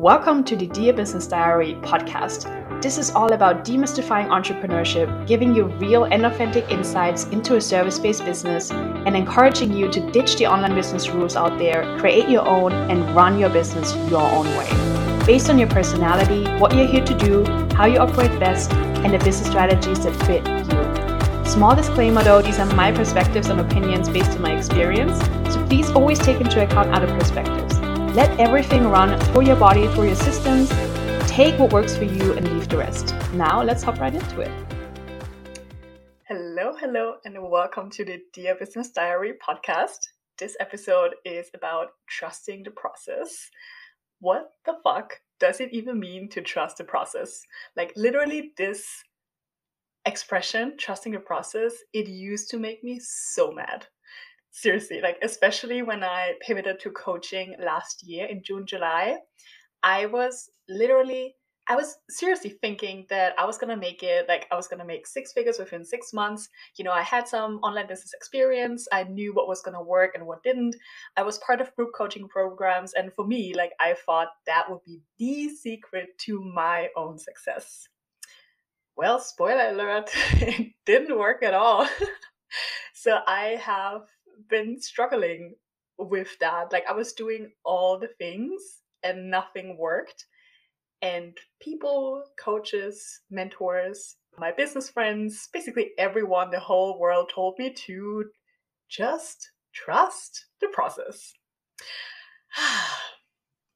Welcome to the Dear Business Diary podcast. This is all about demystifying entrepreneurship, giving you real and authentic insights into a service based business, and encouraging you to ditch the online business rules out there, create your own, and run your business your own way. Based on your personality, what you're here to do, how you operate best, and the business strategies that fit you. Small disclaimer though, these are my perspectives and opinions based on my experience, so please always take into account other perspectives. Let everything run through your body, through your systems. Take what works for you and leave the rest. Now, let's hop right into it. Hello, hello, and welcome to the Dear Business Diary podcast. This episode is about trusting the process. What the fuck does it even mean to trust the process? Like, literally, this expression, trusting the process, it used to make me so mad seriously like especially when i pivoted to coaching last year in june july i was literally i was seriously thinking that i was to make it like i was to make six figures within six months. You know i had some online business experience. I knew what was to work and what didn't. I was part of group coaching programs and for me like i thought that would be the secret to my own success. Well spoiler alert it didn't work at all. So i have been struggling with that. Like I was doing all the things and nothing worked. And people, coaches, mentors, my business friends, basically everyone, the whole world told me to just trust the process.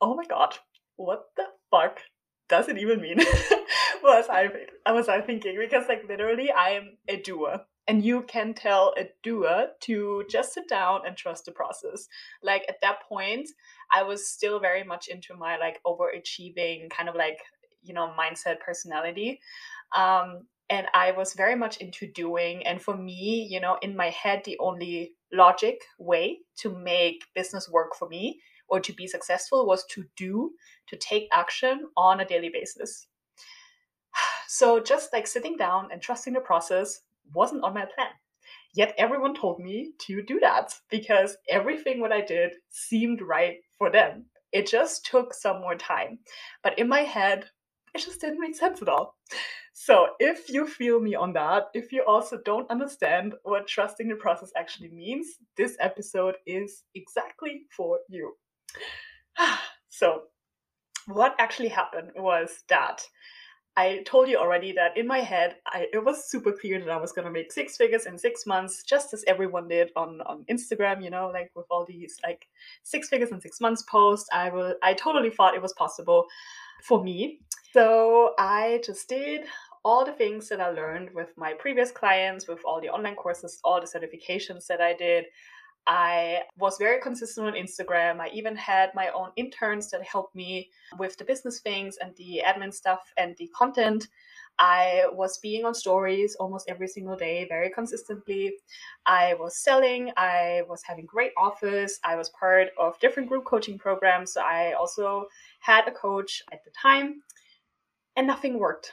oh my god, what the fuck does it even mean? was I was I thinking? Because like literally I am a doer and you can tell a doer to just sit down and trust the process. Like at that point i was still very much into my like overachieving kind of like you know mindset personality. Um and i was very much into doing and for me you know in my head the only logic way to make business work for me or to be successful was to do to take action on a daily basis. So just like sitting down and trusting the process wasn't on my plan. Yet everyone told me to do that because everything what I did seemed right for them. It just took some more time. But in my head, it just didn't make sense at all. So if you feel me on that, if you also don't understand what trusting the process actually means, this episode is exactly for you. so, what actually happened was that I told you already that in my head, I, it was super clear that I was going to make six figures in six months, just as everyone did on, on Instagram, you know, like with all these like six figures in six months posts. I will, I totally thought it was possible for me. So I just did all the things that I learned with my previous clients, with all the online courses, all the certifications that I did. I was very consistent on Instagram. I even had my own interns that helped me with the business things and the admin stuff and the content. I was being on stories almost every single day, very consistently. I was selling, I was having great offers, I was part of different group coaching programs. So I also had a coach at the time, and nothing worked.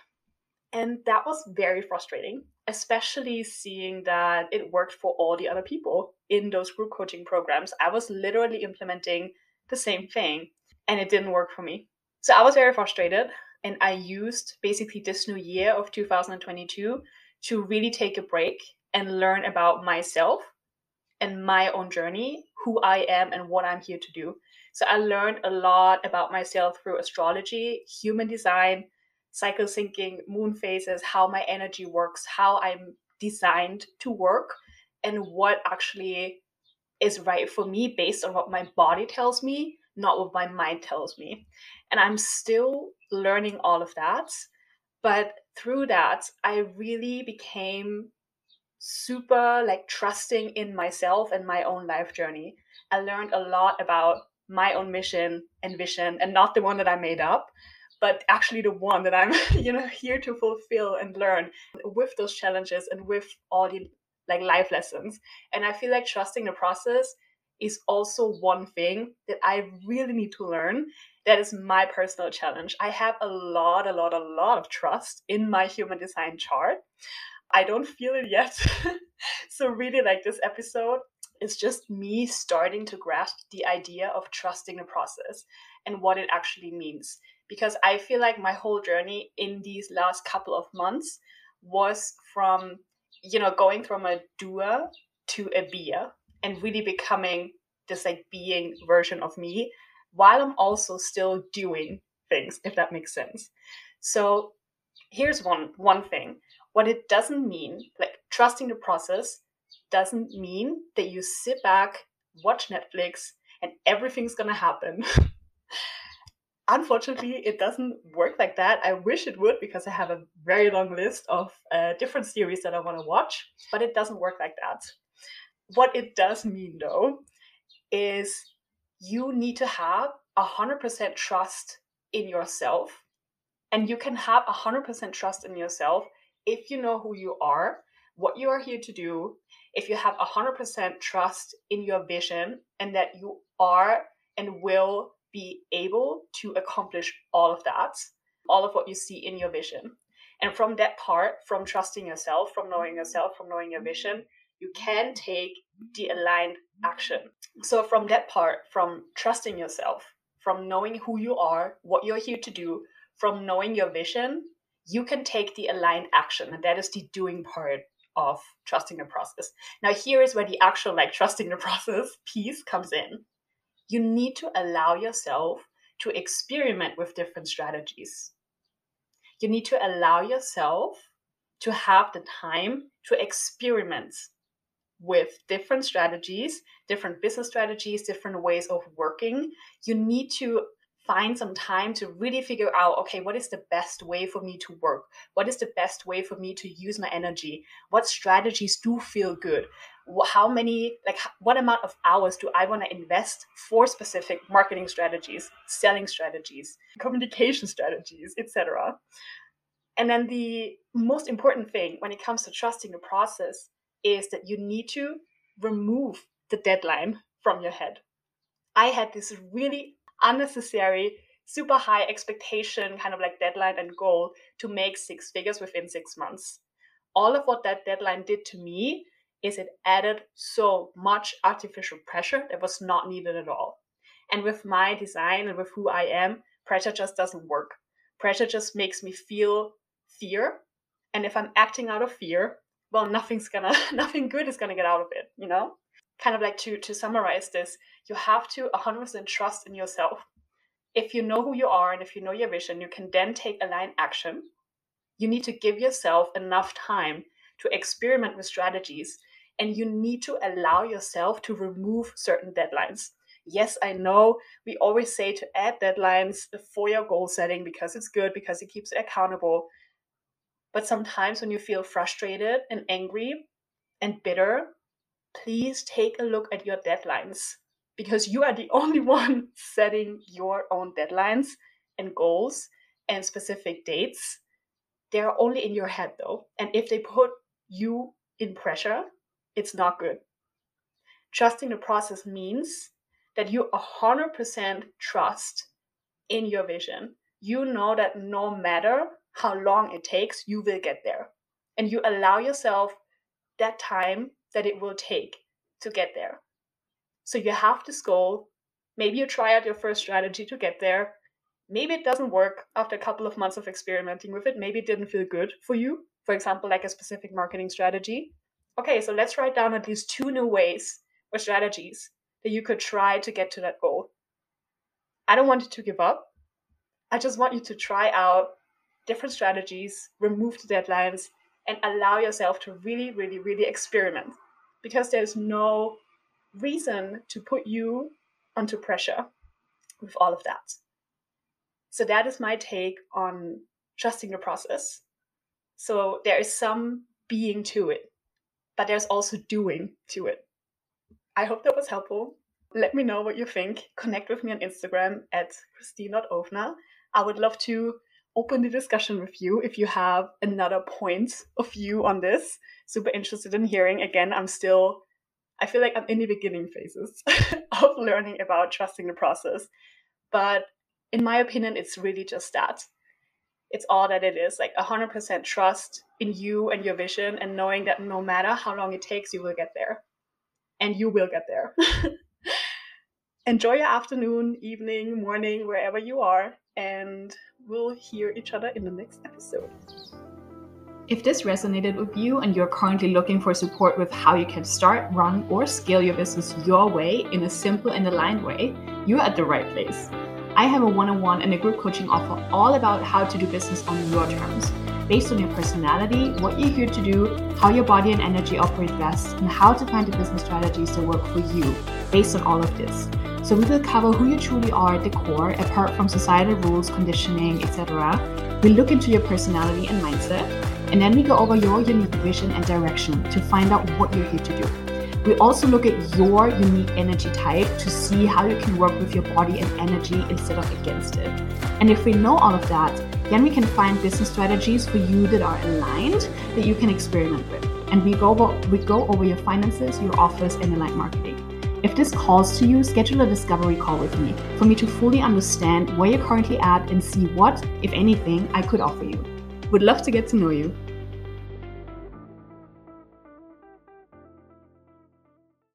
And that was very frustrating especially seeing that it worked for all the other people in those group coaching programs. I was literally implementing the same thing and it didn't work for me. So I was very frustrated and I used basically this new year of 2022 to really take a break and learn about myself and my own journey, who I am and what I'm here to do. So I learned a lot about myself through astrology, human design, cycle syncing, moon phases, how my energy works, how I'm designed to work, and what actually is right for me based on what my body tells me, not what my mind tells me. And I'm still learning all of that. But through that, I really became super like trusting in myself and my own life journey. I learned a lot about my own mission and vision and not the one that I made up, but actually the one that I'm, you know, here to fulfill and learn with those challenges and with all the like life lessons. And I feel like trusting the process is also one thing that I really need to learn. That is my personal challenge. I have a lot, a lot, a lot of trust in my human design chart. I don't feel it yet. so, really, like this episode It's just me starting to grasp the idea of trusting the process and what it actually means. Because I feel like my whole journey in these last couple of months was from, you know, going from a doer to a beer and really becoming this like being version of me while I'm also still doing things, if that makes sense. So here's one one thing. What it doesn't mean, like trusting the process, doesn't mean that you sit back, watch Netflix, and everything's gonna happen. Unfortunately, it doesn't work like that. I wish it would because I have a very long list of uh, different series that I want to watch, but it doesn't work like that. What it does mean, though, is you need to have 100% trust in yourself. And you can have 100% trust in yourself if you know who you are, what you are here to do, if you have 100% trust in your vision and that you are and will be able to accomplish all of that, all of what you see in your vision. And from that part, from trusting yourself, from knowing yourself, from knowing your vision, you can take the aligned action. So, from that part, from trusting yourself, from knowing who you are, what you're here to do, from knowing your vision, you can take the aligned action. And that is the doing part of trusting the process. Now, here is where the actual like trusting the process piece comes in. You need to allow yourself to experiment with different strategies. You need to allow yourself to have the time to experiment with different strategies, different business strategies, different ways of working. You need to find some time to really figure out okay, what is the best way for me to work? What is the best way for me to use my energy? What strategies do feel good? How many, like, what amount of hours do I want to invest for specific marketing strategies, selling strategies, communication strategies, etc.? And then the most important thing when it comes to trusting the process is that you need to remove the deadline from your head. I had this really unnecessary, super high expectation, kind of like deadline and goal to make six figures within six months. All of what that deadline did to me is it added so much artificial pressure that was not needed at all. And with my design and with who I am, pressure just doesn't work. Pressure just makes me feel fear. And if I'm acting out of fear, well nothing's gonna nothing good is gonna get out of it you know kind of like to to summarize this you have to 100% trust in yourself if you know who you are and if you know your vision you can then take aligned action you need to give yourself enough time to experiment with strategies and you need to allow yourself to remove certain deadlines yes i know we always say to add deadlines for your goal setting because it's good because it keeps it accountable but sometimes when you feel frustrated and angry and bitter, please take a look at your deadlines because you are the only one setting your own deadlines and goals and specific dates. They're only in your head though. And if they put you in pressure, it's not good. Trusting the process means that you 100% trust in your vision. You know that no matter how long it takes, you will get there. And you allow yourself that time that it will take to get there. So you have this goal. Maybe you try out your first strategy to get there. Maybe it doesn't work after a couple of months of experimenting with it. Maybe it didn't feel good for you. For example, like a specific marketing strategy. Okay, so let's write down at least two new ways or strategies that you could try to get to that goal. I don't want you to give up. I just want you to try out different strategies, remove the deadlines, and allow yourself to really, really, really experiment because there's no reason to put you under pressure with all of that. So, that is my take on trusting the process. So, there is some being to it, but there's also doing to it. I hope that was helpful. Let me know what you think. Connect with me on Instagram at christine.ofner. I would love to open the discussion with you if you have another point of view on this. Super interested in hearing. Again, I'm still, I feel like I'm in the beginning phases of learning about trusting the process. But in my opinion, it's really just that. It's all that it is like 100% trust in you and your vision, and knowing that no matter how long it takes, you will get there. and you will get there. Enjoy your afternoon, evening, morning, wherever you are, and we'll hear each other in the next episode. If this resonated with you and you're currently looking for support with how you can start, run, or scale your business your way in a simple and aligned way, you're at the right place. I have a one on one and a group coaching offer all about how to do business on your terms, based on your personality, what you're here to do, how your body and energy operate best, and how to find the business strategies that work for you, based on all of this. So we will cover who you truly are at the core, apart from societal rules, conditioning, etc. We look into your personality and mindset, and then we go over your unique vision and direction to find out what you're here to do. We also look at your unique energy type to see how you can work with your body and energy instead of against it. And if we know all of that, then we can find business strategies for you that are aligned that you can experiment with. And we go over, we go over your finances, your offers, and aligned marketing. If this calls to you, schedule a discovery call with me for me to fully understand where you're currently at and see what, if anything, I could offer you. Would love to get to know you.